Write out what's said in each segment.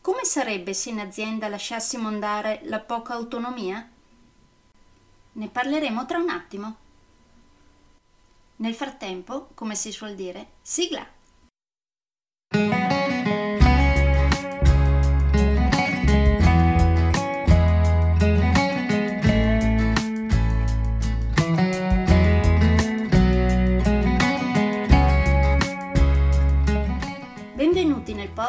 Come sarebbe se in azienda lasciassimo andare la poca autonomia? Ne parleremo tra un attimo. Nel frattempo, come si suol dire, sigla!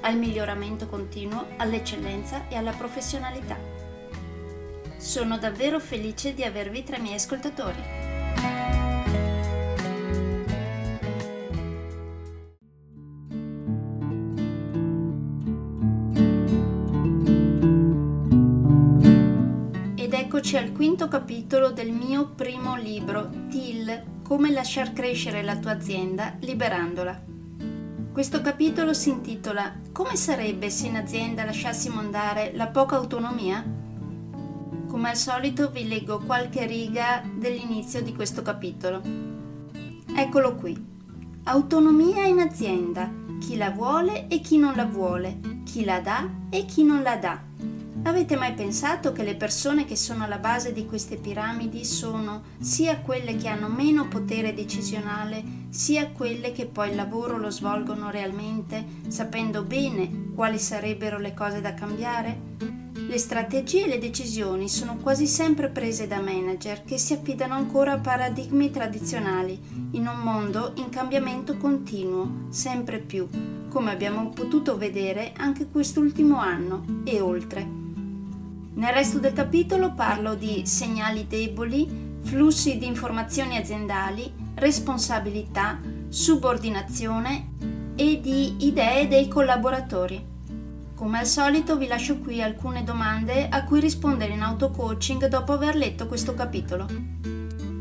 al miglioramento continuo, all'eccellenza e alla professionalità. Sono davvero felice di avervi tra i miei ascoltatori. Eccoci al quinto capitolo del mio primo libro, TIL, come lasciar crescere la tua azienda liberandola. Questo capitolo si intitola Come sarebbe se in azienda lasciassimo andare la poca autonomia? Come al solito vi leggo qualche riga dell'inizio di questo capitolo. Eccolo qui. Autonomia in azienda. Chi la vuole e chi non la vuole. Chi la dà e chi non la dà Avete mai pensato che le persone che sono alla base di queste piramidi sono sia quelle che hanno meno potere decisionale, sia quelle che poi il lavoro lo svolgono realmente, sapendo bene quali sarebbero le cose da cambiare? Le strategie e le decisioni sono quasi sempre prese da manager che si affidano ancora a paradigmi tradizionali, in un mondo in cambiamento continuo, sempre più, come abbiamo potuto vedere anche quest'ultimo anno e oltre. Nel resto del capitolo parlo di segnali deboli, flussi di informazioni aziendali, responsabilità, subordinazione e di idee dei collaboratori. Come al solito vi lascio qui alcune domande a cui rispondere in auto-coaching dopo aver letto questo capitolo.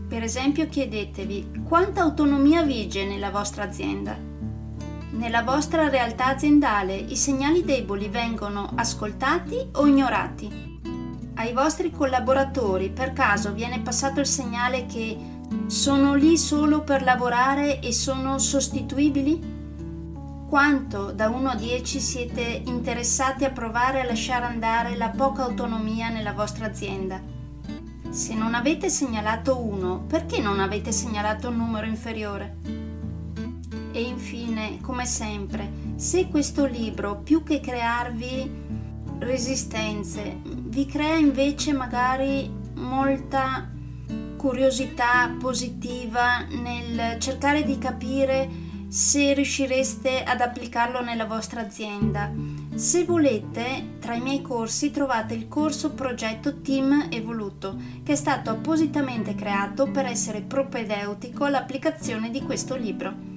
Per esempio chiedetevi quanta autonomia vige nella vostra azienda. Nella vostra realtà aziendale i segnali deboli vengono ascoltati o ignorati? Ai vostri collaboratori per caso viene passato il segnale che sono lì solo per lavorare e sono sostituibili? Quanto da 1 a 10 siete interessati a provare a lasciare andare la poca autonomia nella vostra azienda? Se non avete segnalato 1, perché non avete segnalato un numero inferiore? E infine, come sempre, se questo libro, più che crearvi resistenze, vi crea invece magari molta curiosità positiva nel cercare di capire se riuscireste ad applicarlo nella vostra azienda. Se volete, tra i miei corsi trovate il corso progetto Team Evoluto, che è stato appositamente creato per essere propedeutico all'applicazione di questo libro.